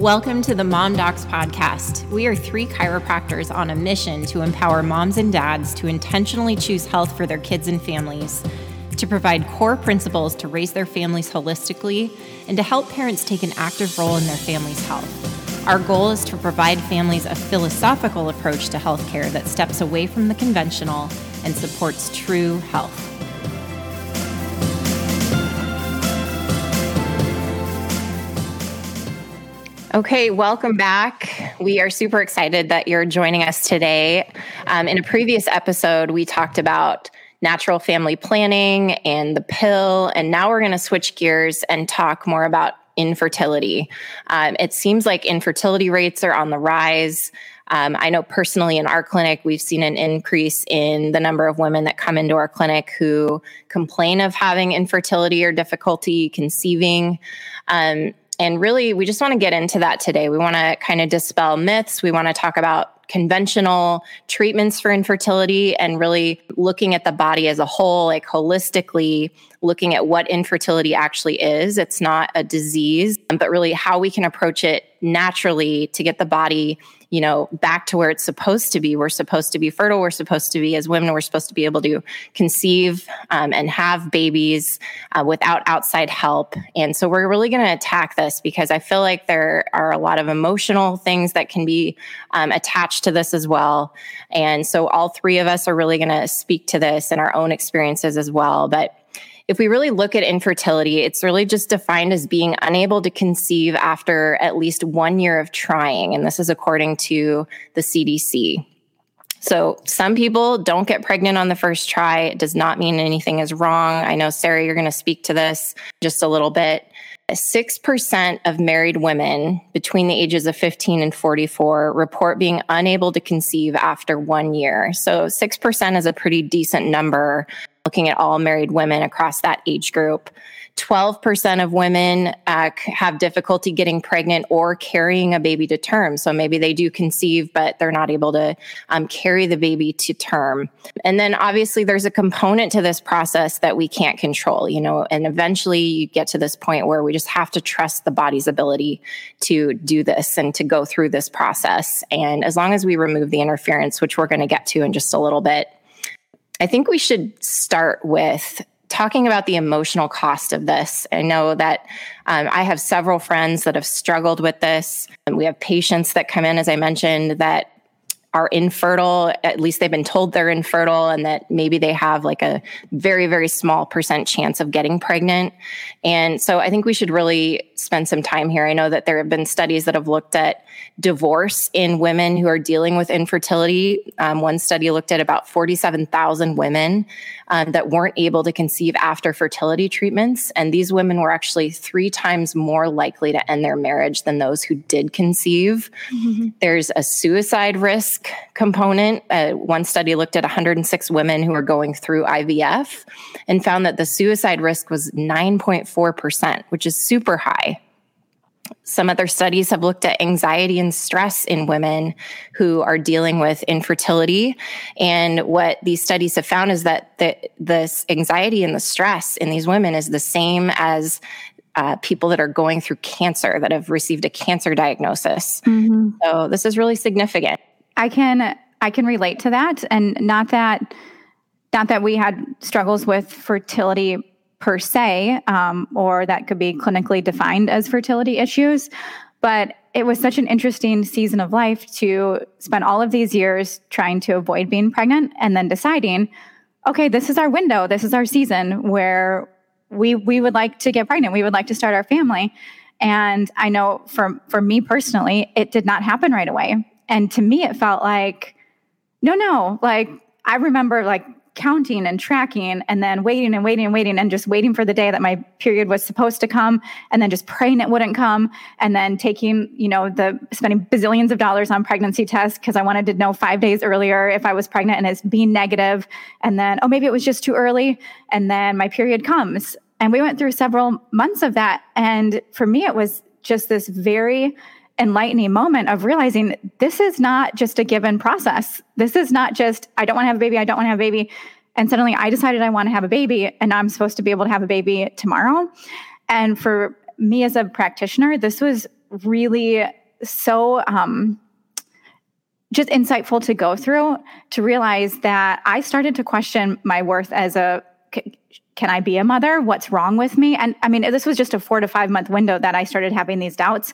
Welcome to the Mom Docs Podcast. We are three chiropractors on a mission to empower moms and dads to intentionally choose health for their kids and families, to provide core principles to raise their families holistically, and to help parents take an active role in their family's health. Our goal is to provide families a philosophical approach to healthcare that steps away from the conventional and supports true health. Okay, welcome back. We are super excited that you're joining us today. Um, in a previous episode, we talked about natural family planning and the pill, and now we're going to switch gears and talk more about infertility. Um, it seems like infertility rates are on the rise. Um, I know personally in our clinic, we've seen an increase in the number of women that come into our clinic who complain of having infertility or difficulty conceiving. Um, and really, we just want to get into that today. We want to kind of dispel myths. We want to talk about conventional treatments for infertility and really looking at the body as a whole, like holistically looking at what infertility actually is. It's not a disease, but really how we can approach it naturally to get the body you know, back to where it's supposed to be. We're supposed to be fertile. We're supposed to be, as women, we're supposed to be able to conceive um, and have babies uh, without outside help. And so we're really going to attack this because I feel like there are a lot of emotional things that can be um, attached to this as well. And so all three of us are really going to speak to this and our own experiences as well. But if we really look at infertility, it's really just defined as being unable to conceive after at least one year of trying. And this is according to the CDC. So some people don't get pregnant on the first try. It does not mean anything is wrong. I know, Sarah, you're going to speak to this just a little bit. 6% of married women between the ages of 15 and 44 report being unable to conceive after one year. So 6% is a pretty decent number looking at all married women across that age group. 12% of women uh, have difficulty getting pregnant or carrying a baby to term. So maybe they do conceive, but they're not able to um, carry the baby to term. And then obviously there's a component to this process that we can't control, you know, and eventually you get to this point where we just have to trust the body's ability to do this and to go through this process. And as long as we remove the interference, which we're going to get to in just a little bit, I think we should start with talking about the emotional cost of this. I know that um, I have several friends that have struggled with this. And we have patients that come in, as I mentioned, that are infertile, at least they've been told they're infertile and that maybe they have like a very, very small percent chance of getting pregnant. And so I think we should really spend some time here. I know that there have been studies that have looked at divorce in women who are dealing with infertility. Um, one study looked at about 47,000 women um, that weren't able to conceive after fertility treatments. And these women were actually three times more likely to end their marriage than those who did conceive. Mm-hmm. There's a suicide risk component. Uh, one study looked at 106 women who were going through IVF and found that the suicide risk was 9.4%, which is super high. Some other studies have looked at anxiety and stress in women who are dealing with infertility. And what these studies have found is that the, this anxiety and the stress in these women is the same as uh, people that are going through cancer, that have received a cancer diagnosis. Mm-hmm. So this is really significant. I can I can relate to that, and not that not that we had struggles with fertility per se, um, or that could be clinically defined as fertility issues. But it was such an interesting season of life to spend all of these years trying to avoid being pregnant and then deciding, okay, this is our window, this is our season where we we would like to get pregnant, we would like to start our family. And I know for for me personally, it did not happen right away. And to me, it felt like, no, no, like I remember like counting and tracking and then waiting and waiting and waiting and just waiting for the day that my period was supposed to come and then just praying it wouldn't come and then taking you know the spending bazillions of dollars on pregnancy tests because i wanted to know five days earlier if i was pregnant and it's being negative and then oh maybe it was just too early and then my period comes. And we went through several months of that. And for me it was just this very enlightening moment of realizing this is not just a given process. This is not just, I don't want to have a baby, I don't want to have a baby. And suddenly I decided I want to have a baby and I'm supposed to be able to have a baby tomorrow. And for me as a practitioner, this was really so um, just insightful to go through to realize that I started to question my worth as a can I be a mother? What's wrong with me? And I mean, this was just a four to five month window that I started having these doubts.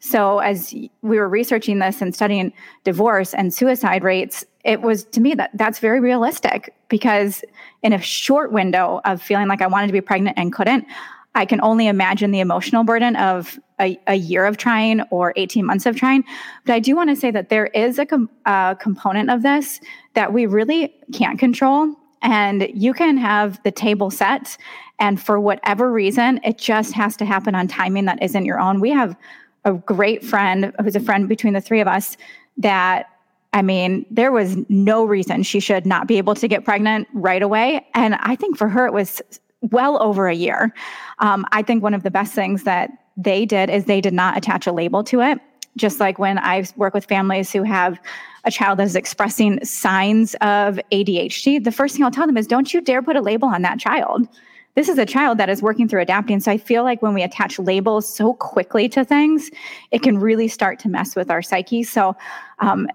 So, as we were researching this and studying divorce and suicide rates, it was to me that that's very realistic because in a short window of feeling like I wanted to be pregnant and couldn't, I can only imagine the emotional burden of a, a year of trying or 18 months of trying. But I do want to say that there is a, com- a component of this that we really can't control. And you can have the table set, and for whatever reason, it just has to happen on timing that isn't your own. We have a great friend who's a friend between the three of us that I mean, there was no reason she should not be able to get pregnant right away. And I think for her, it was well over a year. Um, I think one of the best things that they did is they did not attach a label to it. Just like when I work with families who have a child that is expressing signs of ADHD, the first thing I'll tell them is don't you dare put a label on that child. This is a child that is working through adapting. So I feel like when we attach labels so quickly to things, it can really start to mess with our psyche. So um,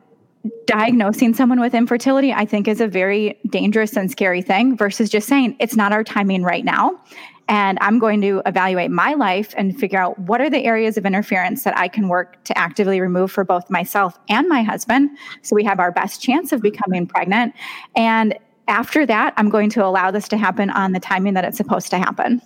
diagnosing someone with infertility, I think, is a very dangerous and scary thing versus just saying it's not our timing right now. And I'm going to evaluate my life and figure out what are the areas of interference that I can work to actively remove for both myself and my husband. So we have our best chance of becoming pregnant. And after that, I'm going to allow this to happen on the timing that it's supposed to happen.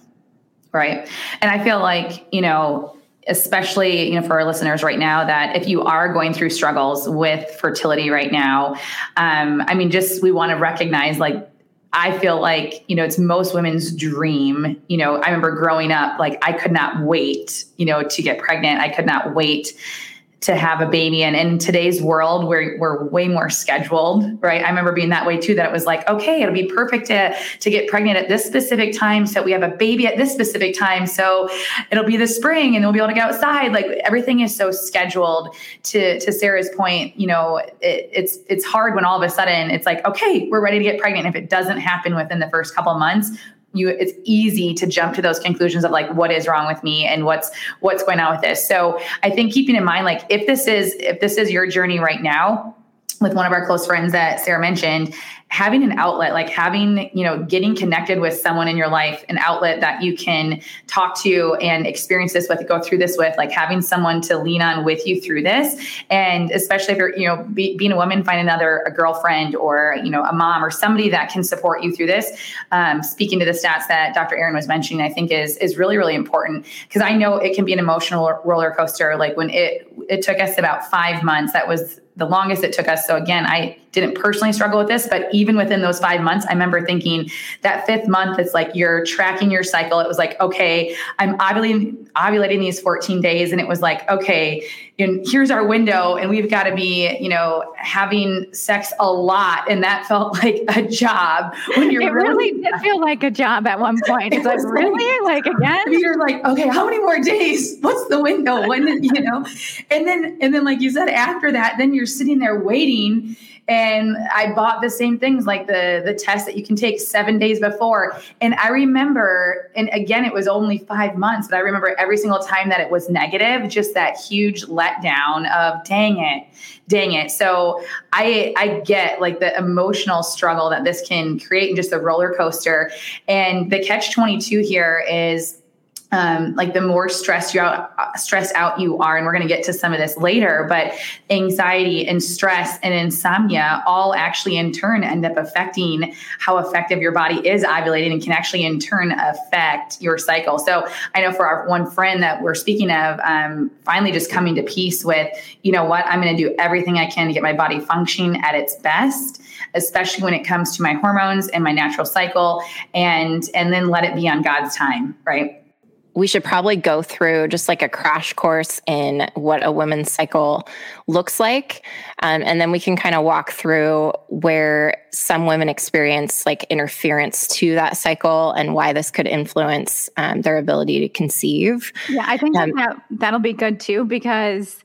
Right. And I feel like, you know, especially you know for our listeners right now that if you are going through struggles with fertility right now um, i mean just we want to recognize like I feel like, you know, it's most women's dream. You know, I remember growing up, like, I could not wait, you know, to get pregnant. I could not wait to have a baby. And in today's world, we're, we're way more scheduled, right? I remember being that way too, that it was like, okay, it'll be perfect to, to get pregnant at this specific time. So we have a baby at this specific time. So it'll be the spring and we'll be able to go outside. Like everything is so scheduled to, to Sarah's point, you know, it, it's, it's hard when all of a sudden it's like, okay, we're ready to get pregnant. If it doesn't happen within the first couple months, you it's easy to jump to those conclusions of like what is wrong with me and what's what's going on with this. So i think keeping in mind like if this is if this is your journey right now with one of our close friends that sarah mentioned having an outlet like having you know getting connected with someone in your life an outlet that you can talk to and experience this with go through this with like having someone to lean on with you through this. And especially if you're you know be, being a woman find another a girlfriend or you know a mom or somebody that can support you through this. Um, speaking to the stats that dr erin was mentioning i think is is really really important. Because i know it can be an emotional roller coaster. Like when it it took us about five months that was the longest it took us. So again, I didn't personally struggle with this, but even within those five months, I remember thinking that fifth month, it's like you're tracking your cycle. It was like, okay, I'm ovulating, ovulating these 14 days. And it was like, okay, and here's our window and we've got to be, you know, having sex a lot. And that felt like a job when you're it really, really did feel like a job at one point. It's like, really? Like again? You're like, okay, how many more days? What's the window? When, you know, and then, and then like you said, after that, then you're sitting there waiting and I bought the same things like the the test that you can take seven days before. And I remember, and again, it was only five months, but I remember every single time that it was negative, just that huge letdown of dang it, dang it. So I I get like the emotional struggle that this can create and just the roller coaster. And the catch 22 here is um, like the more stressed you out, stressed out you are, and we're going to get to some of this later, but anxiety and stress and insomnia all actually in turn end up affecting how effective your body is ovulating and can actually in turn affect your cycle. So I know for our one friend that we're speaking of, um, finally just coming to peace with, you know what, I'm going to do everything I can to get my body functioning at its best especially when it comes to my hormones and my natural cycle and and then let it be on God's time, right? We should probably go through just like a crash course in what a women's cycle looks like. Um, and then we can kind of walk through where some women experience like interference to that cycle and why this could influence um, their ability to conceive. Yeah, I think um, that that'll be good too because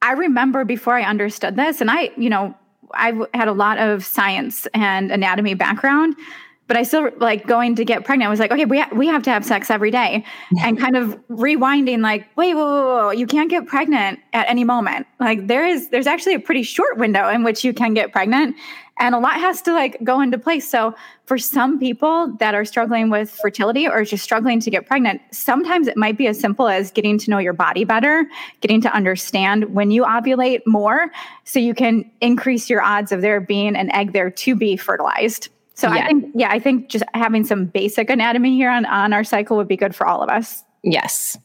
I remember before I understood this, and I, you know, I've had a lot of science and anatomy background but I still like going to get pregnant. I was like, okay, we, ha- we have to have sex every day and kind of rewinding like, wait, whoa, whoa, whoa, you can't get pregnant at any moment. Like there is, there's actually a pretty short window in which you can get pregnant and a lot has to like go into place. So for some people that are struggling with fertility or just struggling to get pregnant, sometimes it might be as simple as getting to know your body better, getting to understand when you ovulate more so you can increase your odds of there being an egg there to be fertilized. So yeah. I think, yeah, I think just having some basic anatomy here on, on our cycle would be good for all of us. Yes.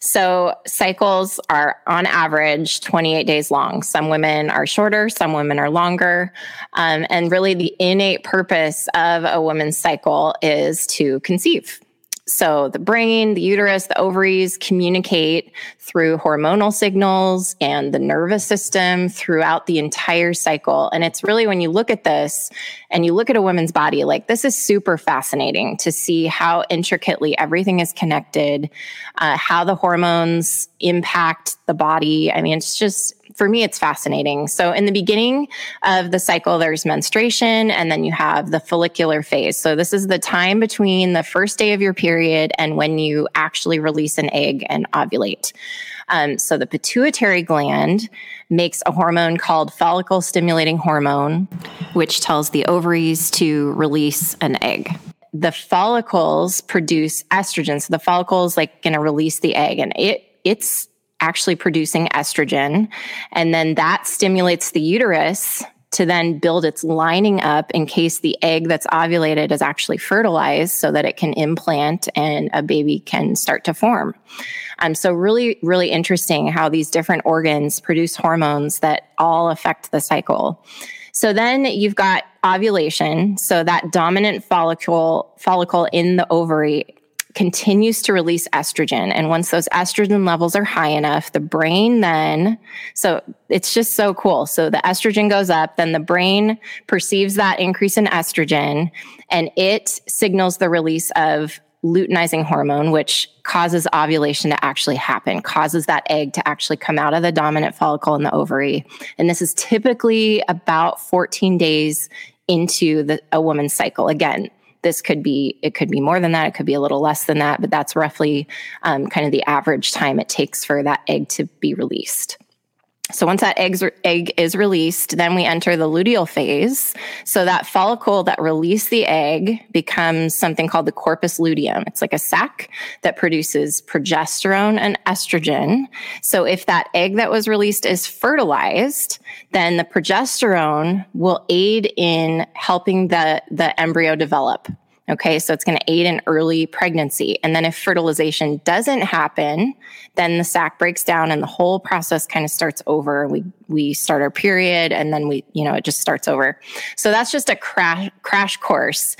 So cycles are on average 28 days long. Some women are shorter, some women are longer. Um, and really, the innate purpose of a woman's cycle is to conceive. So the brain, the uterus, the ovaries communicate through hormonal signals and the nervous system throughout the entire cycle. And it's really when you look at this and you look at a woman's body, like this is super fascinating to see how intricately everything is connected, uh, how the hormones impact the body. I mean, it's just for me, it's fascinating. So, in the beginning of the cycle, there's menstruation, and then you have the follicular phase. So, this is the time between the first day of your period and when you actually release an egg and ovulate. Um, so, the pituitary gland makes a hormone called follicle stimulating hormone, which tells the ovaries to release an egg the follicles produce estrogen. So the follicle is like going to release the egg and it, it's actually producing estrogen. And then that stimulates the uterus to then build its lining up in case the egg that's ovulated is actually fertilized so that it can implant and a baby can start to form. Um, so really, really interesting how these different organs produce hormones that all affect the cycle. So then you've got ovulation. So that dominant follicle, follicle in the ovary continues to release estrogen. And once those estrogen levels are high enough, the brain then, so it's just so cool. So the estrogen goes up, then the brain perceives that increase in estrogen and it signals the release of luteinizing hormone, which causes ovulation to actually happen, causes that egg to actually come out of the dominant follicle in the ovary. And this is typically about 14 days into the, a woman's cycle. Again, this could be it could be more than that it could be a little less than that but that's roughly um, kind of the average time it takes for that egg to be released so once that egg, egg is released, then we enter the luteal phase. So that follicle that released the egg becomes something called the corpus luteum. It's like a sac that produces progesterone and estrogen. So if that egg that was released is fertilized, then the progesterone will aid in helping the, the embryo develop. Okay, so it's going to aid in early pregnancy. And then if fertilization doesn't happen, then the sac breaks down and the whole process kind of starts over. We we start our period and then we, you know, it just starts over. So that's just a crash crash course.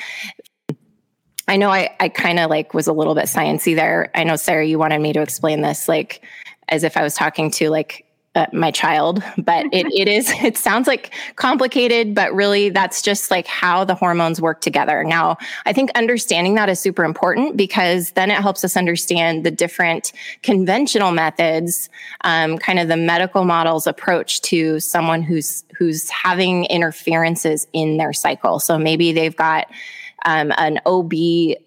I know I, I kind of like was a little bit sciency there. I know Sarah, you wanted me to explain this like as if I was talking to like uh, my child, but it, it is, it sounds like complicated, but really that's just like how the hormones work together. Now, I think understanding that is super important because then it helps us understand the different conventional methods, um, kind of the medical models approach to someone who's, who's having interferences in their cycle. So maybe they've got, um, an OB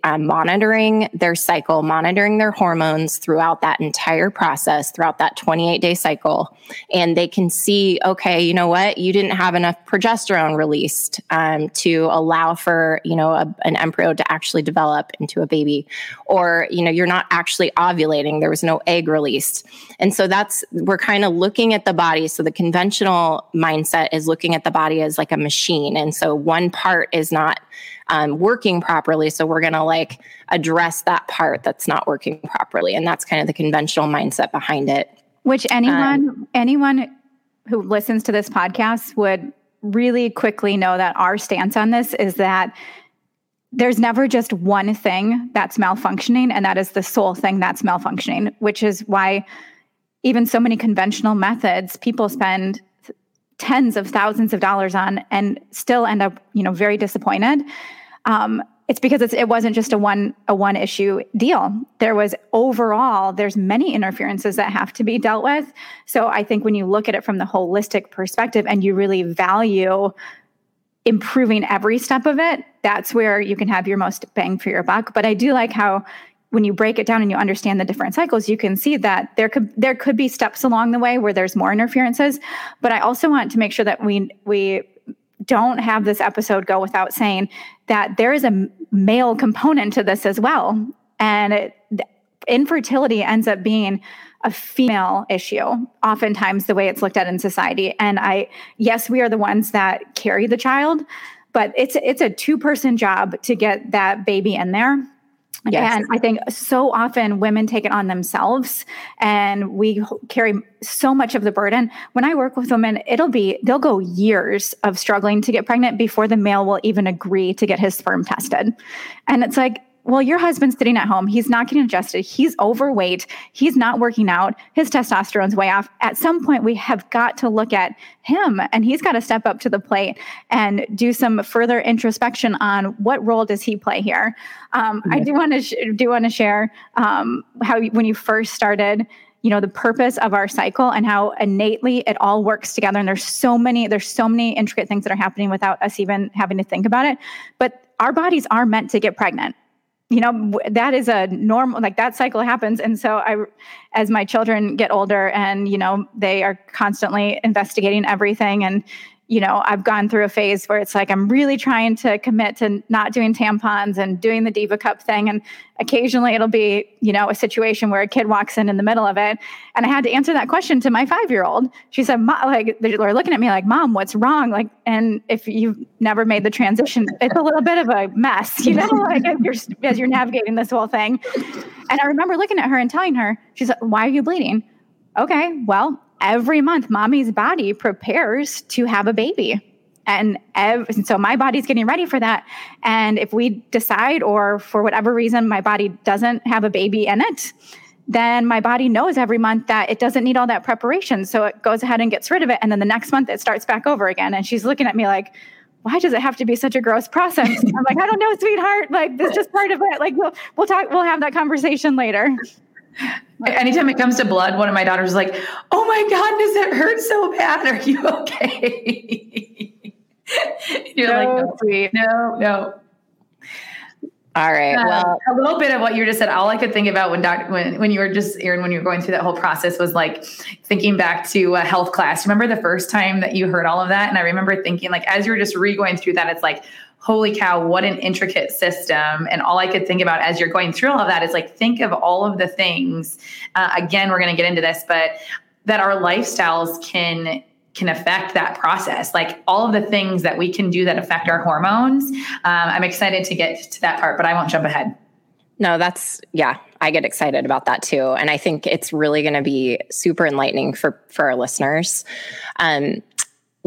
um, monitoring their cycle, monitoring their hormones throughout that entire process, throughout that 28 day cycle. And they can see, okay, you know what? You didn't have enough progesterone released um, to allow for, you know, a, an embryo to actually develop into a baby. Or, you know, you're not actually ovulating. There was no egg released. And so that's, we're kind of looking at the body. So the conventional mindset is looking at the body as like a machine. And so one part is not um, working properly. So we're going to like address that part that's not working properly. And that's kind of the conventional mindset behind it. Which anyone, um, anyone who listens to this podcast would really quickly know that our stance on this is that there's never just one thing that's malfunctioning, and that is the sole thing that's malfunctioning, which is why even so many conventional methods people spend tens of thousands of dollars on and still end up you know very disappointed. Um, it's because it's, it wasn't just a one a one issue deal. There was overall there's many interferences that have to be dealt with. So i think when you look at it from the holistic perspective and you really value improving every step of it that's where you can have your most bang for your buck. But I do like how when you break it down and you understand the different cycles, you can see that there could there could be steps along the way where there's more interferences. But I also want to make sure that we we don't have this episode go without saying that there is a male component to this as well. And it, infertility ends up being a female issue, oftentimes the way it's looked at in society. And I, yes, we are the ones that carry the child, but it's it's a two person job to get that baby in there. Yes. And I think so often women take it on themselves and we carry so much of the burden. When I work with women, it'll be, they'll go years of struggling to get pregnant before the male will even agree to get his sperm tested. And it's like, well, your husband's sitting at home. He's not getting adjusted. He's overweight. He's not working out. His testosterone's way off. At some point, we have got to look at him and he's got to step up to the plate and do some further introspection on what role does he play here. Um, I do want to sh- do want to share um, how when you first started you know the purpose of our cycle and how innately it all works together and there's so many there's so many intricate things that are happening without us even having to think about it but our bodies are meant to get pregnant you know that is a normal like that cycle happens. And so i as my children get older and you know they are constantly investigating everything and you know, I've gone through a phase where it's like I'm really trying to commit to not doing tampons and doing the Diva Cup thing. And occasionally it'll be, you know, a situation where a kid walks in in the middle of it. And I had to answer that question to my five year old. She said, like, they're looking at me like, Mom, what's wrong? Like, and if you've never made the transition, it's a little bit of a mess, you know, like as you're, as you're navigating this whole thing. And I remember looking at her and telling her, she's like, Why are you bleeding? Okay, well, every month mommy's body prepares to have a baby and, ev- so my body's getting ready for that and if we decide or for whatever reason my body doesn't have a baby in it then my body knows every month that it doesn't need all that preparation so it goes ahead and gets rid of it and then the next month it starts back over again and she's looking at me like why does it have to be such a gross process? I'm like, I don't know, sweetheart. Like, this is just part of it. Like, we'll we'll talk. We'll have that conversation later. Anytime it comes to blood, one of my daughters is like, "Oh my god, does it hurt so bad? Are you okay?" You're no, like, no, sweet, no, no. All right. Uh, well, a little bit of what you just said. All I could think about when doc, when when you were just Erin, when you were going through that whole process was like thinking back to a health class. Remember the first time that you heard all of that, and I remember thinking like as you were just re going through that, it's like, holy cow, what an intricate system. And all I could think about as you're going through all of that is like, think of all of the things. Uh, again, we're going to get into this, but that our lifestyles can can affect that process like all of the things that we can do that affect our hormones um, i'm excited to get to that part but i won't jump ahead no that's yeah i get excited about that too and i think it's really going to be super enlightening for for our listeners um,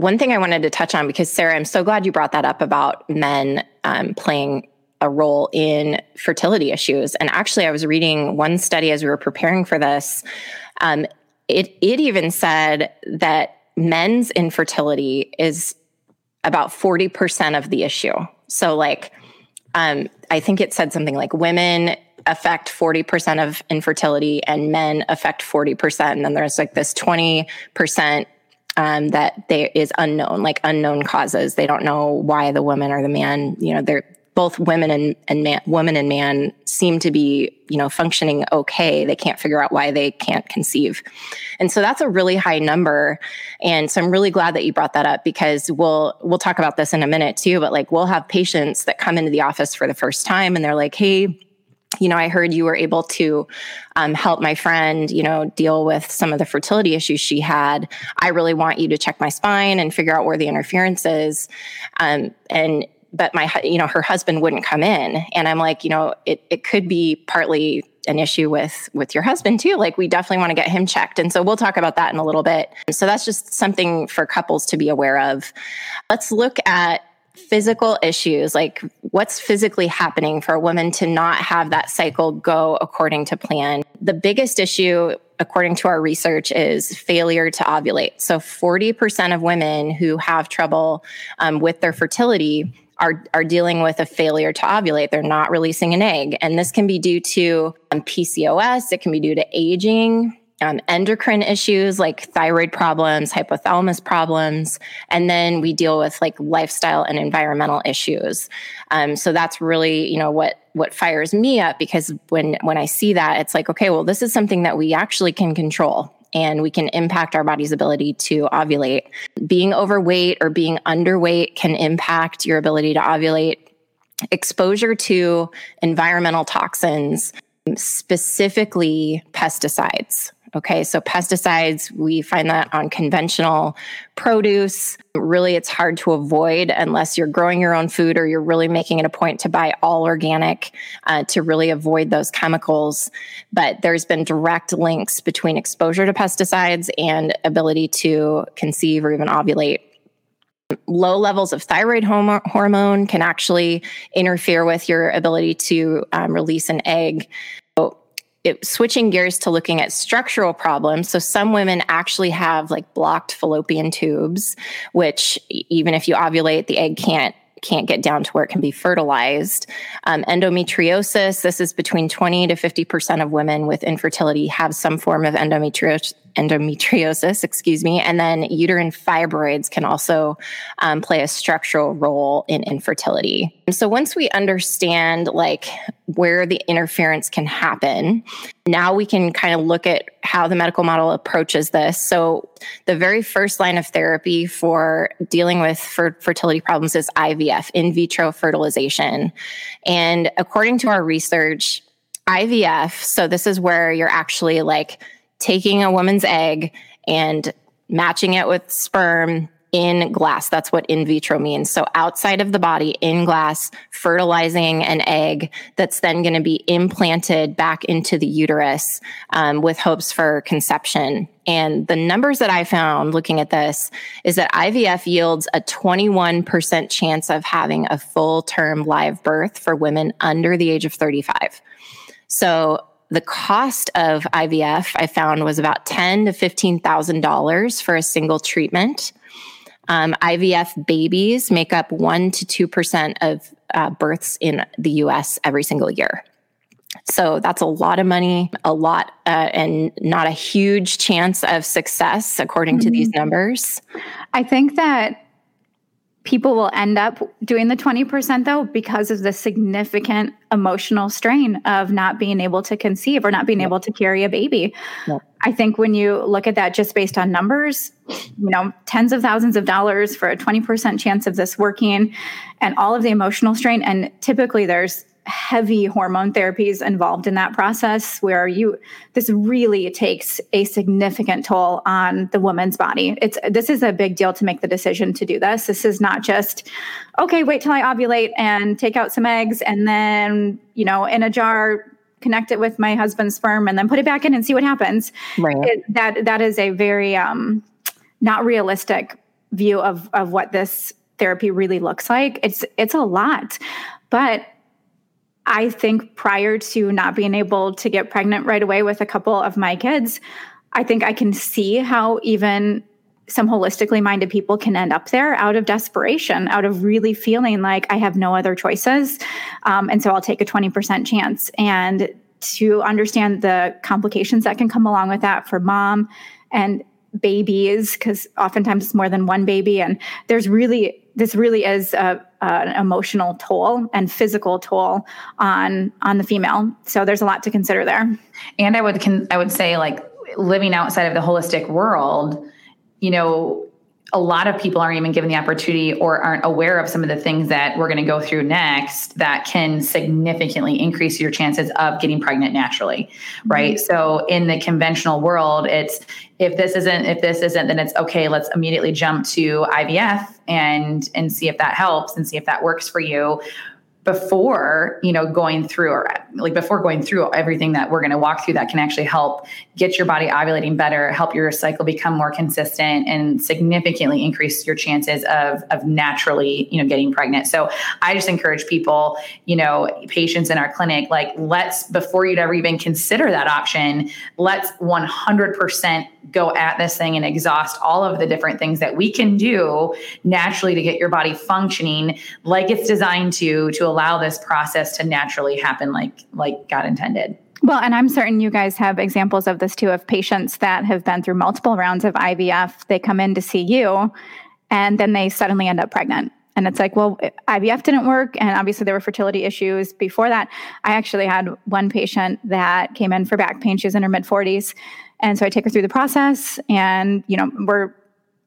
one thing I wanted to touch on because Sarah, I'm so glad you brought that up about men um, playing a role in fertility issues. And actually, I was reading one study as we were preparing for this. Um, it it even said that men's infertility is about 40% of the issue. So, like, um, I think it said something like women affect 40% of infertility and men affect 40%. And then there's like this 20% um, that there is unknown, like unknown causes. They don't know why the woman or the man, you know, they're both women and, and man, woman and man seem to be, you know, functioning okay. They can't figure out why they can't conceive. And so that's a really high number. And so I'm really glad that you brought that up because we'll, we'll talk about this in a minute too, but like we'll have patients that come into the office for the first time and they're like, Hey, you know, I heard you were able to um, help my friend, you know, deal with some of the fertility issues she had. I really want you to check my spine and figure out where the interference is. Um, and but my, you know, her husband wouldn't come in, and I'm like, you know, it it could be partly an issue with with your husband too. Like we definitely want to get him checked. And so we'll talk about that in a little bit. So that's just something for couples to be aware of. Let's look at physical issues, like what's physically happening for a woman to not have that cycle go according to plan. The biggest issue, according to our research, is failure to ovulate. So 40% of women who have trouble um, with their fertility are, are dealing with a failure to ovulate. They're not releasing an egg. And this can be due to um, PCOS, it can be due to aging, um, endocrine issues like thyroid problems, hypothalamus problems, and then we deal with like lifestyle and environmental issues. Um, so that's really, you know, what what fires me up because when when I see that, it's like, okay, well, this is something that we actually can control and we can impact our body's ability to ovulate. Being overweight or being underweight can impact your ability to ovulate. Exposure to environmental toxins, specifically pesticides, Okay, so pesticides, we find that on conventional produce. Really, it's hard to avoid unless you're growing your own food or you're really making it a point to buy all organic uh, to really avoid those chemicals. But there's been direct links between exposure to pesticides and ability to conceive or even ovulate low levels of thyroid hormone can actually interfere with your ability to um, release an egg it, switching gears to looking at structural problems. So some women actually have like blocked fallopian tubes, which even if you ovulate, the egg can't can't get down to where it can be fertilized. Um, endometriosis, this is between 20 to 50% of women with infertility have some form of endometriosis endometriosis, excuse me, and then uterine fibroids can also um, play a structural role in infertility. So once we understand like where the interference can happen, now we can kind of look at how the medical model approaches this. So the very first line of therapy for dealing with fer- fertility problems is IVF, in vitro fertilization. And according to our research, IVF, so this is where you're actually like taking a woman's egg and matching it with sperm in glass. That's what in vitro means. So outside of the body, in glass, fertilizing an egg that's then going to be implanted back into the uterus um, with hopes for conception. And the numbers that I found looking at this is that IVF yields a 21% chance of having a full term live birth for women under the age of 35. So the cost of IVF I found was about ten to fifteen thousand dollars for a single treatment. Um, IVF babies make up one to two percent of uh, births in the U.S. every single year. So that's a lot of money, a lot, uh, and not a huge chance of success according mm-hmm. to these mm-hmm. numbers. I think that people will end up doing the 20% though because of the significant emotional strain of not being able to conceive or not being able to carry a baby. I think when you look at that just based on numbers, you know, tens of thousands of dollars for a 20% chance of this working and all of the emotional strain and typically there's heavy hormone therapies involved in that process where you this really takes a significant toll on the woman's body. It's this is a big deal to make the decision to do this. This is not just okay wait till i ovulate and take out some eggs and then you know in a jar connect it with my husband's sperm and then put it back in and see what happens. Right. It, that that is a very um not realistic view of of what this therapy really looks like. It's it's a lot but I think prior to not being able to get pregnant right away with a couple of my kids, I think I can see how even some holistically minded people can end up there out of desperation, out of really feeling like I have no other choices. Um, and so I'll take a 20% chance. And to understand the complications that can come along with that for mom and babies, because oftentimes it's more than one baby. And there's really, this really is a, Uh, an emotional toll and physical toll on on the female. So there's a lot to consider there. And I would con- I would say like living outside of the holistic world, you know, a lot of people aren't even given the opportunity or aren't aware of some of the things that we're going to go through next that can significantly increase your chances of getting pregnant naturally right mm-hmm. so in the conventional world it's if this isn't if this isn't then it's okay let's immediately jump to ivf and and see if that helps and see if that works for you before you know going through or like before going through everything that we're going to walk through that can actually help get your body ovulating better help your cycle become more consistent and significantly increase your chances of of naturally you know getting pregnant. So i just encourage people you know patients in our clinic like let's before you'd ever even consider that option let's 100% go at this thing and exhaust all of the different things that we can do naturally to get your body functioning like it's designed to to allow this process to naturally happen like like God intended. Well, and I'm certain you guys have examples of this too of patients that have been through multiple rounds of IVF. They come in to see you and then they suddenly end up pregnant. And it's like, well, IVF didn't work. And obviously, there were fertility issues before that. I actually had one patient that came in for back pain. She was in her mid 40s. And so I take her through the process, and, you know, we're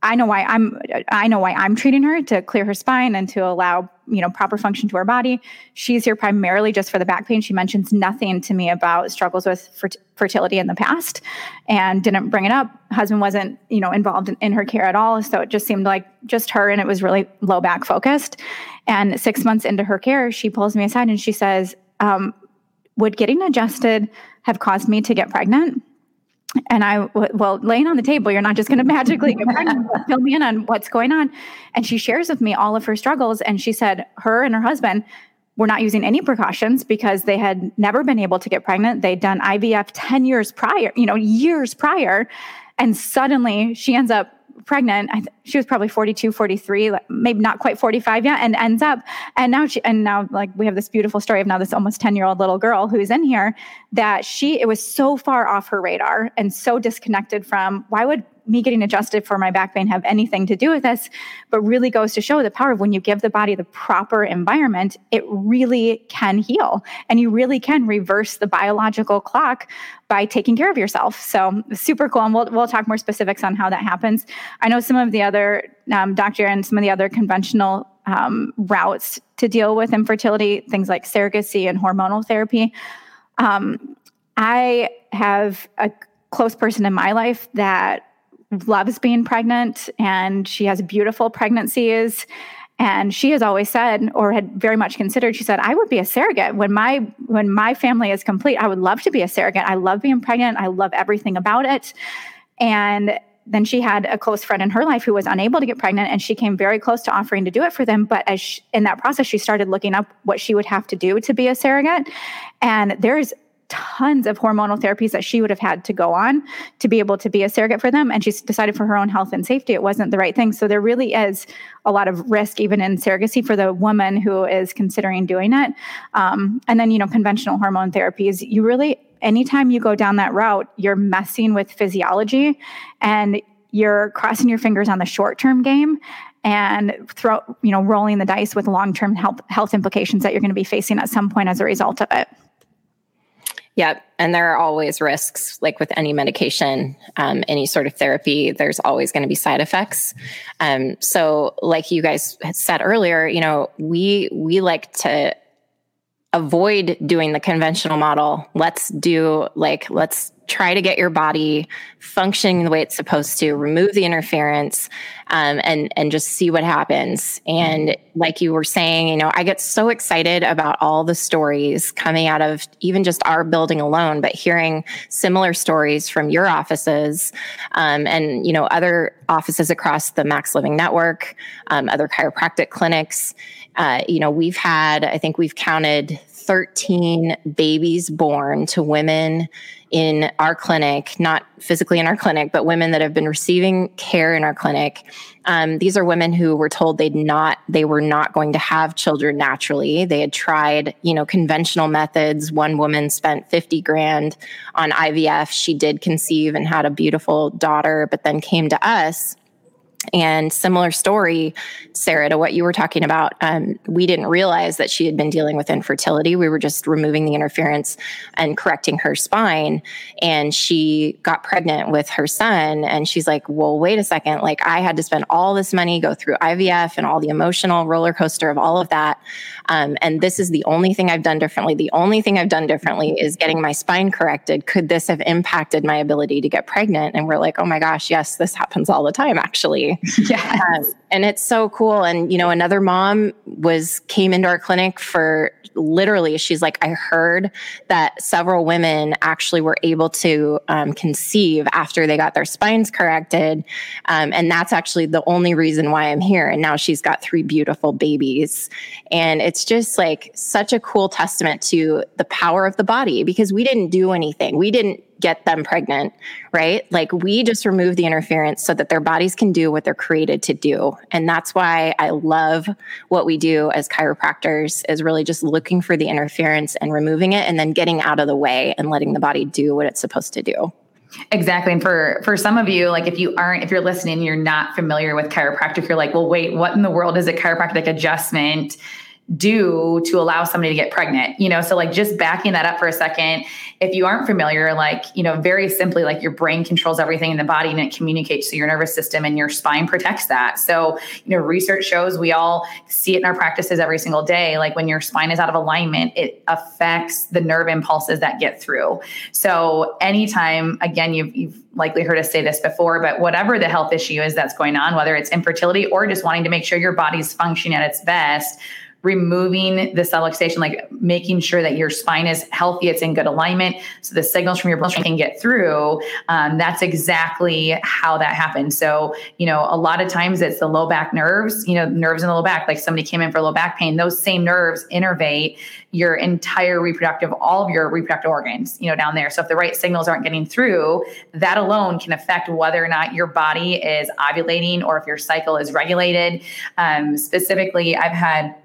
I know why I'm I know why I'm treating her to clear her spine and to allow you know proper function to her body. She's here primarily just for the back pain. She mentions nothing to me about struggles with fertility in the past, and didn't bring it up. Husband wasn't you know involved in, in her care at all, so it just seemed like just her, and it was really low back focused. And six months into her care, she pulls me aside and she says, um, "Would getting adjusted have caused me to get pregnant?" And I, well, laying on the table, you're not just going to magically get pregnant. Fill me in on what's going on. And she shares with me all of her struggles. And she said her and her husband were not using any precautions because they had never been able to get pregnant. They'd done IVF 10 years prior, you know, years prior. And suddenly she ends up pregnant. Th- she was probably 42, 43, like maybe not quite 45 yet, and ends up. And now she, and now like we have this beautiful story of now this almost 10 year old little girl who's in here that she, it was so far off her radar and so disconnected from why would me getting adjusted for my back pain have anything to do with this, but really goes to show the power of when you give the body the proper environment, it really can heal and you really can reverse the biological clock by taking care of yourself. So super cool. And we'll, we'll talk more specifics on how that happens. I know some of the other, um, doctor and some of the other conventional um, routes to deal with infertility, things like surrogacy and hormonal therapy. Um, I have a close person in my life that loves being pregnant and she has beautiful pregnancies. And she has always said or had very much considered she said i would be a surrogate. When my when my family is complete i would love to be a surrogate. I love being pregnant. I love everything about it. And then she had a close friend in her life who was unable to get pregnant and she came very close to offering to do it for them. But as she, in that process she started looking up what she would have to do to be a surrogate. And there's tons of hormonal therapies that she would have had to go on to be able to be a surrogate for them. And she's decided for her own health and safety, it wasn't the right thing. So there really is a lot of risk, even in surrogacy, for the woman who is considering doing it. Um, and then, you know, conventional hormone therapies, you really, anytime you go down that route, you're messing with physiology and you're crossing your fingers on the short term game and throw you know rolling the dice with long term health health implications that you're going to be facing at some point as a result of it. Yep. And there are always risks, like with any medication, um, any sort of therapy, there's always going to be side effects. Um, so like you guys said earlier, you know, we, we like to avoid doing the conventional model. Let's do like, let's try to get your body functioning the way it's supposed to, remove the interference, um, and and just see what happens. And like you were saying, you know, I get so excited about all the stories coming out of even just our building alone, but hearing similar stories from your offices um, and you know other offices across the Max Living Network, um, other chiropractic clinics. Uh, you know, we've had, I think we've counted 13 babies born to women in our clinic, not physically in our clinic, but women that have been receiving care in our clinic. Um, these are women who were told they'd not, they were not going to have children naturally. They had tried, you know, conventional methods. One woman spent 50 grand on IVF. She did conceive and had a beautiful daughter, but then came to us and similar story, Sarah, to what you were talking about. Um, we didn't realize that she had been dealing with infertility. We were just removing the interference and correcting her spine. And she got pregnant with her son. And she's like, well, wait a second. Like, I had to spend all this money, go through IVF and all the emotional roller coaster of all of that. Um, and this is the only thing I've done differently. The only thing I've done differently is getting my spine corrected. Could this have impacted my ability to get pregnant? And we're like, oh my gosh, yes, this happens all the time, actually. yeah. Um, and it's so cool. And, you know, another mom was, came into our clinic for literally, she's like, I heard that several women actually were able to um, conceive after they got their spines corrected. Um, and that's actually the only reason why I'm here. And now she's got three beautiful babies. And it's just like such a cool testament to the power of the body because we didn't do anything. We didn't get them pregnant, right? Like we just remove the interference so that their bodies can do what they're created to do. And that's why I love what we do as chiropractors is really just looking for the interference and removing it and then getting out of the way and letting the body do what it's supposed to do. Exactly. And for for some of you, like if you aren't, if you're listening, you're not familiar with chiropractic, you're like, well, wait, what in the world is a chiropractic adjustment? Do to allow somebody to get pregnant you know? So like just backing that up for a second if you aren't familiar like you know very simply like your brain controls everything in the body and it communicates to your nervous system and your spine protects that. So you know research shows we all see it in our practices every single day. Like when your spine is out of alignment it affects the nerve impulses that get through. So anytime again you've, you've likely heard us say this before, but whatever the health issue is that's going on, whether it's infertility or just wanting to make sure your body's functioning at its best, removing the subluxation, like making sure that your spine is healthy, it's in good alignment, so the signals from your bloodstream can get through. Um, that's exactly how that happens. So, you know, a lot of times it's the low back nerves, you know, nerves in the low back, like somebody came in for low back pain, those same nerves innervate your entire reproductive, all of your reproductive organs, you know, down there. So if the right signals aren't getting through, that alone can affect whether or not your body is ovulating or if your cycle is regulated. Um, specifically, I've had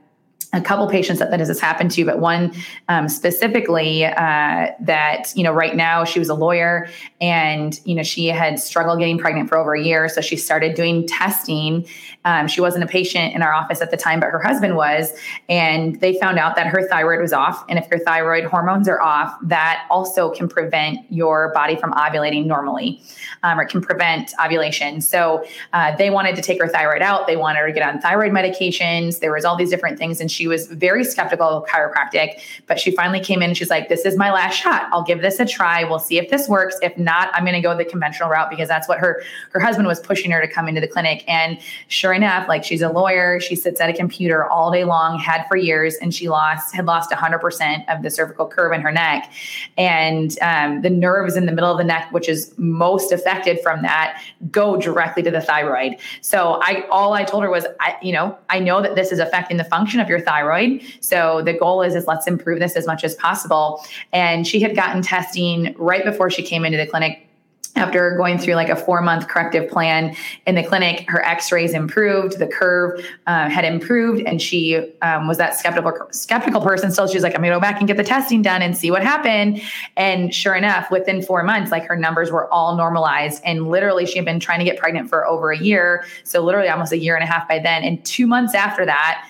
a couple patients that, that has happened to, but one um, specifically uh, that you know right now she was a lawyer and you know she had struggled getting pregnant for over a year, so she started doing testing. Um, she wasn't a patient in our office at the time, but her husband was, and they found out that her thyroid was off. And if your thyroid hormones are off, that also can prevent your body from ovulating normally, um, or can prevent ovulation. So uh, they wanted to take her thyroid out. They wanted her to get on thyroid medications. There was all these different things, and she was very skeptical of chiropractic, but she finally came in and she's like, This is my last shot. I'll give this a try. We'll see if this works. If not, I'm going to go the conventional route because that's what her her husband was pushing her to come into the clinic. And sure enough, like she's a lawyer, she sits at a computer all day long, had for years, and she lost had lost 100% of the cervical curve in her neck, and um, the nerves in the middle of the neck, which is most affected from that, go directly to the thyroid. So I all I told her was, I you know I know that this is affecting the function of your thyroid. So the goal is is let's improve this as much as possible. And she had gotten testing right before she came into the clinic after going through like a four month corrective plan in the clinic, her x-rays improved, the curve uh, had improved, and she um, was that skeptical skeptical person still. She was like, I'm gonna go back and get the testing done and see what happened. And sure enough, within four months, like her numbers were all normalized. And literally, she had been trying to get pregnant for over a year. So literally almost a year and a half by then. And two months after that,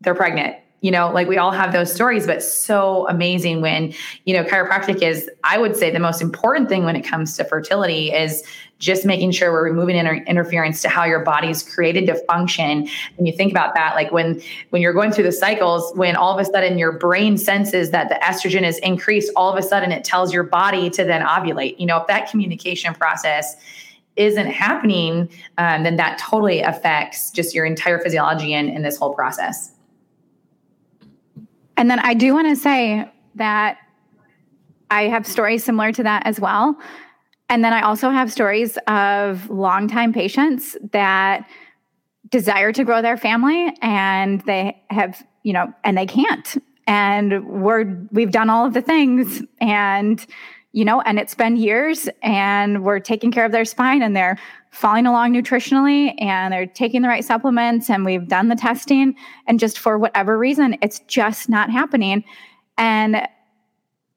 they're pregnant you know like we all have those stories but so amazing when you know chiropractic is i would say the most important thing when it comes to fertility is just making sure we're removing inter- interference to how your body's created to function. And you think about that like when when you're going through the cycles when all of a sudden your brain senses that the estrogen is increased all of a sudden it tells your body to then ovulate. You know if that communication process isn't happening um, then that totally affects just your entire physiology and in this whole process and then I do want to say that I have stories similar to that as well. And then I also have stories of longtime patients that desire to grow their family and they have, you know, and they can't. And we're we've done all of the things and you know, and it's been years and we're taking care of their spine and they're following along nutritionally and they're taking the right supplements and we've done the testing. And just for whatever reason it's just not happening. And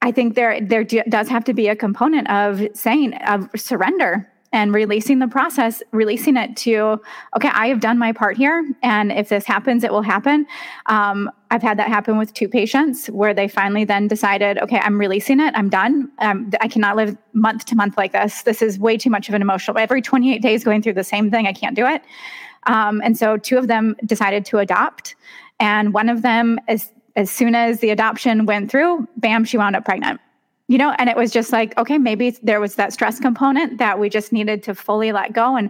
i think there there does have to be a component of saying of surrender and releasing the process, releasing it to, okay, I have done my part here. And if this happens, it will happen. Um, I've had that happen with two patients where they finally then decided, okay, I'm releasing it. I'm done. Um, I cannot live month to month like this. This is way too much of an emotional. Every 28 days going through the same thing, I can't do it. Um, and so two of them decided to adopt. And one of them, as, as soon as the adoption went through, bam, she wound up pregnant you know and it was just like okay maybe there was that stress component that we just needed to fully let go. And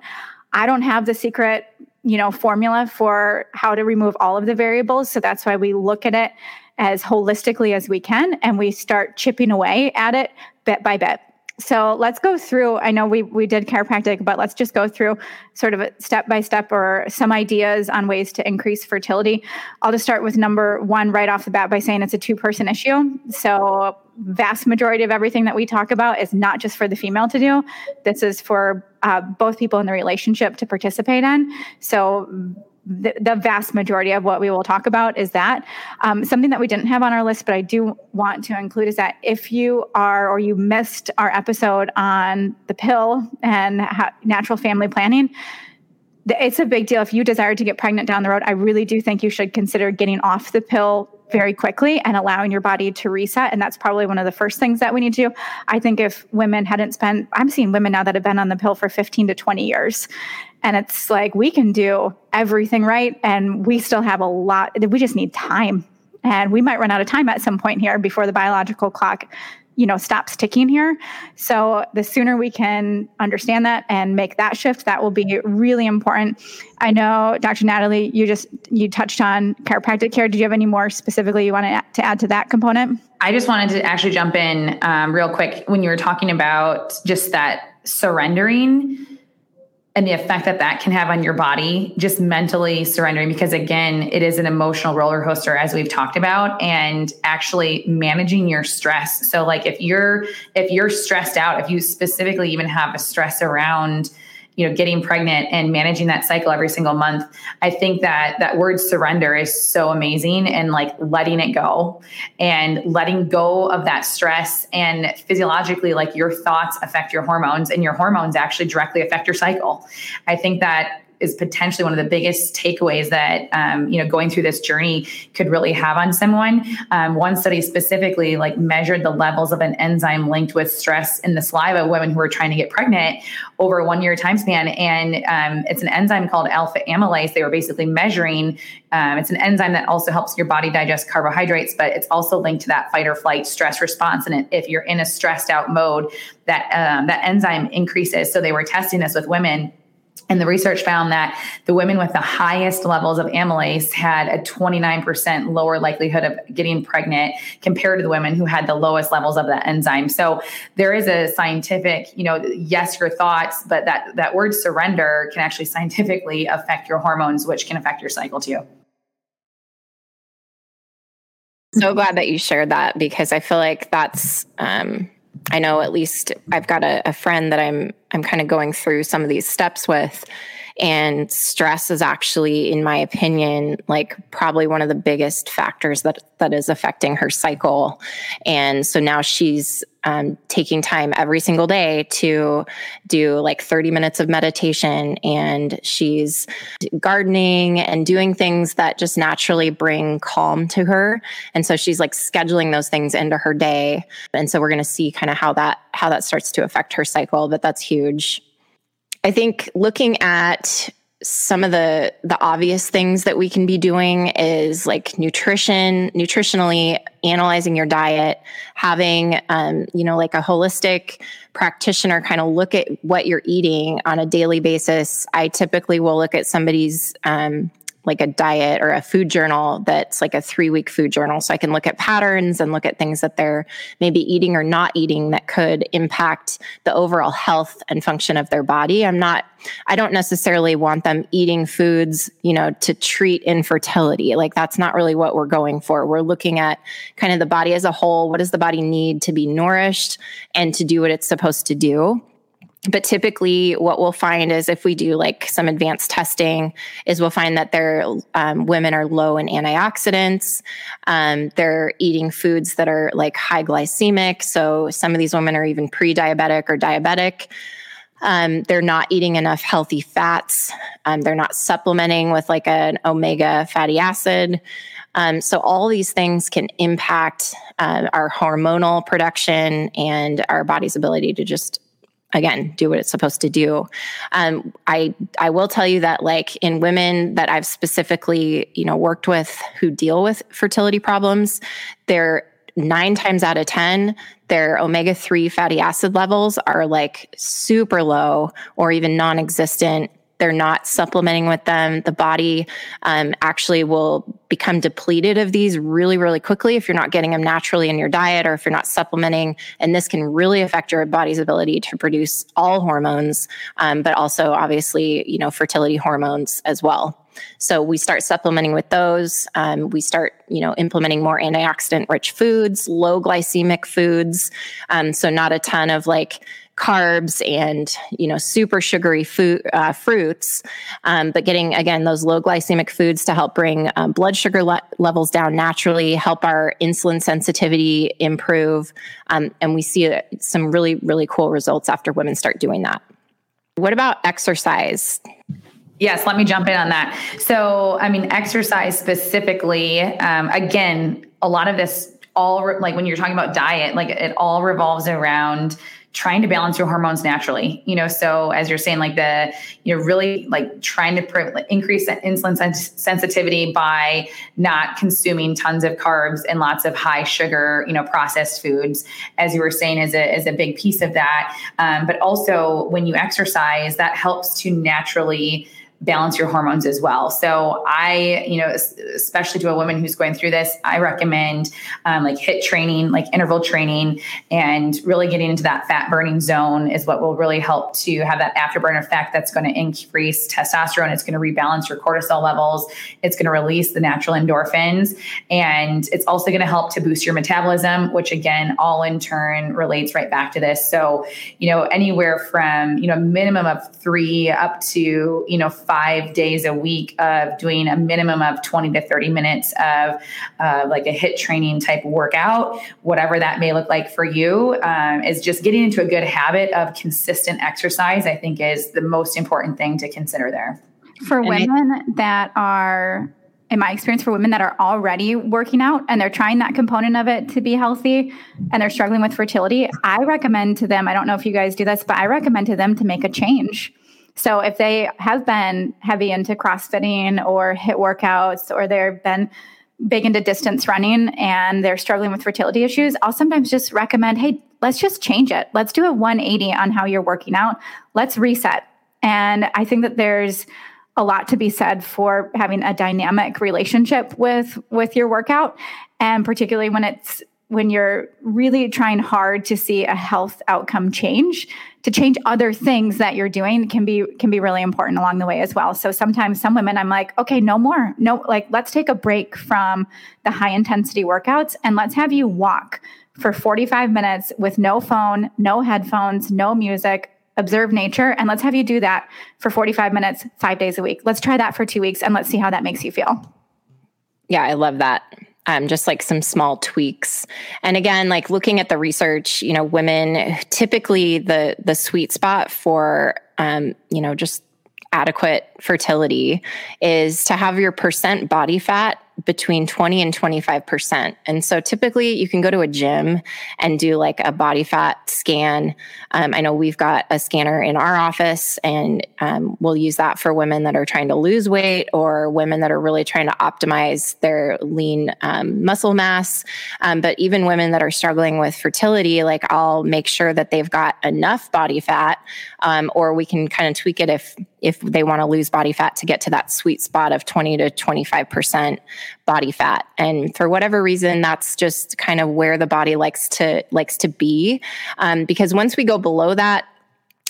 i don't have the secret you know formula for how to remove all of the variables. So that's why we look at it as holistically as we can and we start chipping away at it bit by bit So let's go through. I know we we did chiropractic, but let's just go through sort of a step by step or some ideas on ways to increase fertility. I'll just start with number one right off the bat by saying it's a two person issue. So vast majority of everything that we talk about is not just for the female to do. This is for uh, both people in the relationship to participate in. So the, the, vast majority of what we will talk about is that. Um, something that we didn't have on our list, but I do want to include is that if you are or you missed our episode on the pill and ha- natural family planning, it's a big deal. If you desire to get pregnant down the road, I really do think you should consider getting off the pill very quickly and allowing your body to reset. And that's probably one of the first things that we need to do. I think if women hadn't spent, I'm seeing women now that have been on the pill for 15 to 20 years. And it's like we can do everything right. And we still have a lot, we just need time. And we might run out of time at some point here before the biological clock you know stops ticking here. So the sooner we can understand that and make that shift that will be really important. I know dr natalie you just you touched on chiropractic care. Did you have any more specifically you wanted to add to that component? I just wanted to actually jump in um, real quick when you were talking about just that surrendering and the effect that that can have on your body just mentally surrendering because again it is an emotional roller coaster as we've talked about and actually managing your stress. So like if you're if you're stressed out if you specifically even have a stress around you know getting pregnant and managing that cycle every single month i think that that word surrender is so amazing and like letting it go and letting go of that stress. And physiologically like your thoughts affect your hormones and your hormones actually directly affect your cycle. I think that is potentially one of the biggest takeaways that um, you know going through this journey could really have on someone. Um, one study specifically like measured the levels of an enzyme linked with stress in the saliva of women who were trying to get pregnant over a one year time span, and um, it's an enzyme called alpha amylase. They were basically measuring. Um, it's an enzyme that also helps your body digest carbohydrates, but it's also linked to that fight or flight stress response. And if you're in a stressed out mode, that um, that enzyme increases. So they were testing this with women and the research found that the women with the highest levels of amylase had a 29% lower likelihood of getting pregnant compared to the women who had the lowest levels of that enzyme. So there is a scientific, you know, yes, your thoughts, but that that word surrender can actually scientifically affect your hormones, which can affect your cycle too. So glad that you shared that because I feel like that's um, I know at least I've got a, a friend that I'm I'm kind of going through some of these steps with and stress is actually in my opinion like probably one of the biggest factors that that is affecting her cycle. And so now she's um, taking time every single day to do like 30 minutes of meditation and she's gardening and doing things that just naturally bring calm to her. And so she's like scheduling those things into her day. And so we're going to see kind of how that how that starts to affect her cycle but that's huge. I think looking at some of the the obvious things that we can be doing is like nutrition nutritionally analyzing your diet having um, you know like a holistic practitioner kind of look at what you're eating on a daily basis. I typically will look at somebody's um, like a diet or a food journal that's like a three week food journal. So I can look at patterns and look at things that they're maybe eating or not eating that could impact the overall health and function of their body. I'm not, I don't necessarily want them eating foods, you know, to treat infertility. Like that's not really what we're going for. We're looking at kind of the body as a whole. What does the body need to be nourished and to do what it's supposed to do? But typically what we'll find is if we do like some advanced testing is we'll find that their um, women are low in antioxidants. Um, they're eating foods that are like high glycemic. So some of these women are even pre-diabetic or diabetic. Um, they're not eating enough healthy fats. Um, they're not supplementing with like an omega fatty acid. Um, so all these things can impact uh, our hormonal production and our body's ability to just again do what it's supposed to do. Um, i i will tell you that like in women that i've specifically you know worked with who deal with fertility problems they're nine times out of ten their omega-3 fatty acid levels are like super low or even non-existent they're not supplementing with them the body um, actually will become depleted of these really, really quickly if you're not getting them naturally in your diet or if you're not supplementing. And this can really affect your body's ability to produce all hormones, um, but also obviously, you know, fertility hormones as well. So we start supplementing with those. Um, we start, you know, implementing more antioxidant rich foods, low glycemic foods. Um, so not a ton of like carbs and you know super sugary food uh, fruits um, but getting again those low glycemic foods to help bring um, blood sugar le- levels down naturally help our insulin sensitivity improve um, and we see uh, some really really cool results after women start doing that what about exercise Yes, let me jump in on that. So, I mean, exercise specifically, um, again, a lot of this all like when you're talking about diet, like it all revolves around trying to balance your hormones naturally you know? So as you're saying like the you know really like trying to pr- increase insulin sens- sensitivity by not consuming tons of carbs and lots of high sugar you know processed foods as you were saying is a, is a big piece of that. Um, but also when you exercise that helps to naturally balance your hormones as well. So I, you know, especially to a woman who's going through this, I recommend um, like HIIT training, like interval training, and really getting into that fat burning zone is what will really help to have that afterburn effect. That's going to increase testosterone. It's going to rebalance your cortisol levels. It's going to release the natural endorphins, and it's also going to help to boost your metabolism, which again, all in turn relates right back to this. So, you know, anywhere from you know minimum of three up to you know five days a week of doing a minimum of 20 to 30 minutes of uh, like a HIIT training type workout, whatever that may look like for you, um, is just getting into a good habit of consistent exercise, I think is the most important thing to consider there. For and women it, that are in my experience for women that are already working out and they're trying that component of it to be healthy and they're struggling with fertility, I recommend to them, I don't know if you guys do this, but I recommend to them to make a change. So if they have been heavy into CrossFitting or HIIT workouts or they've been big into distance running and they're struggling with fertility issues, I'll sometimes just recommend, hey, let's just change it. Let's do a 180 on how you're working out. Let's reset. And I think that there's a lot to be said for having a dynamic relationship with with your workout and particularly when it's when you're really trying hard to see a health outcome change to change other things that you're doing can be can be really important along the way as well. So sometimes some women i'm like okay no more. No like let's take a break from the high intensity workouts and let's have you walk for 45 minutes with no phone no headphones no music observe nature and let's have you do that for 45 minutes 5 days a week. Let's try that for 2 weeks and let's see how that makes you feel. Yeah i love that um, just like some small tweaks. And again, like looking at the research, you know, women typically the the sweet spot for um, you know just adequate fertility is to have your percent body fat between 20 and 25%. And so typically you can go to a gym and do like a body fat scan. Um, I know we've got a scanner in our office and um, we'll use that for women that are trying to lose weight or women that are really trying to optimize their lean um, muscle mass. Um, but even women that are struggling with fertility, like I'll make sure that they've got enough body fat um, or we can kind of tweak it if if they want to lose body fat to get to that sweet spot of 20 to 25% body fat and for whatever reason that's just kind of where the body likes to likes to be um, because once we go below that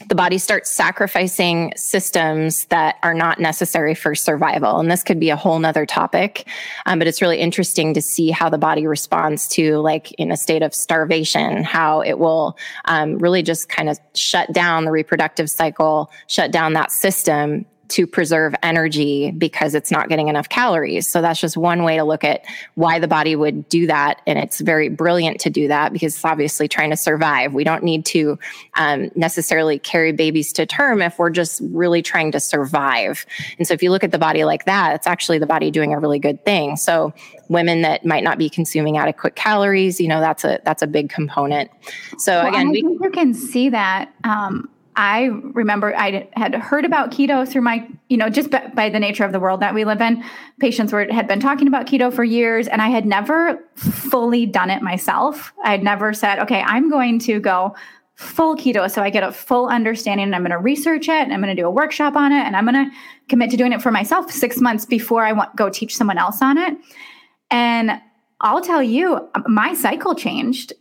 the body starts sacrificing systems that are not necessary for survival. And this could be a whole nother topic. Um, but it's really interesting to see how the body responds to, like, in a state of starvation, how it will um, really just kind of shut down the reproductive cycle, shut down that system to preserve energy because it's not getting enough calories. So that's just one way to look at why the body would do that. And it's very brilliant to do that because it's obviously trying to survive. We don't need to um, necessarily carry babies to term if we're just really trying to survive. And so if you look at the body like that, it's actually the body doing a really good thing. So women that might not be consuming adequate calories, you know, that's a that's a big component. So well, again, we you can see that um, I remember I had heard about keto through my, you know, just by the nature of the world that we live in. Patients were had been talking about keto for years, and I had never fully done it myself. I had never said, "Okay, I'm going to go full keto. So I get a full understanding and I'm going to research it and I'm going to do a workshop on it and I'm going to commit to doing it for myself six months before I want, go teach someone else on it. And I'll tell you, my cycle changed.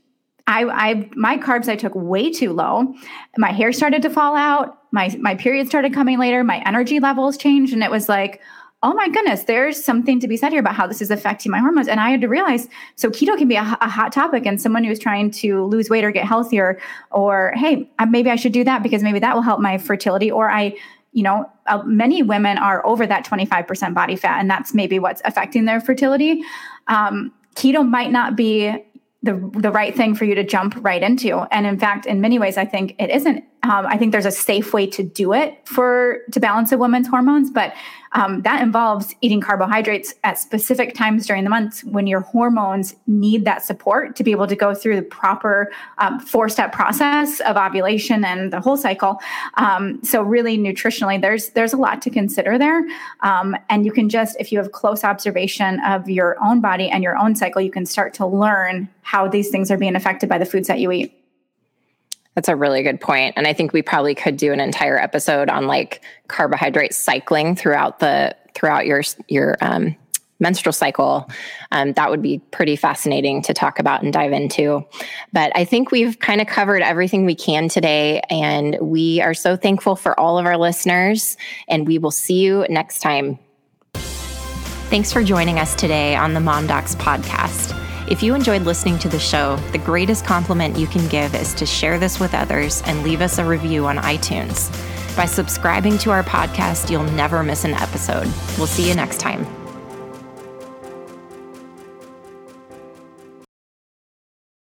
I, I my carbs I took way too low. My hair started to fall out. My my period started coming later. My energy levels changed, and it was like, oh my goodness, there's something to be said here about how this is affecting my hormones. And I had to realize so keto can be a, a, hot topic, and someone who's trying to lose weight or get healthier, or hey, maybe I should do that because maybe that will help my fertility, or I, you know, uh, many women are over that 25% body fat, and that's maybe what's affecting their fertility. Um, keto might not be the the right thing for you to jump right into. And in fact, in many ways, I think it isn't. Um, I think there's a safe way to do it for to balance a woman's hormones, but um, that involves eating carbohydrates at specific times during the month when your hormones need that support to be able to go through the proper um, four step process of ovulation and the whole cycle. Um, so really, nutritionally, there's there's a lot to consider there, um, and you can just if you have close observation of your own body and your own cycle, you can start to learn how these things are being affected by the foods that you eat. That's a really good point. And I think we probably could do an entire episode on like carbohydrate cycling throughout the throughout your your um, menstrual cycle. Um, that would be pretty fascinating to talk about and dive into. But I think we've kind of covered everything we can today. And we are so thankful for all of our listeners. And we will see you next time. Thanks for joining us today on the Mom Docs podcast. If you enjoyed listening to the show, the greatest compliment you can give is to share this with others and leave us a review on iTunes. By subscribing to our podcast, you'll never miss an episode. We'll see you next time.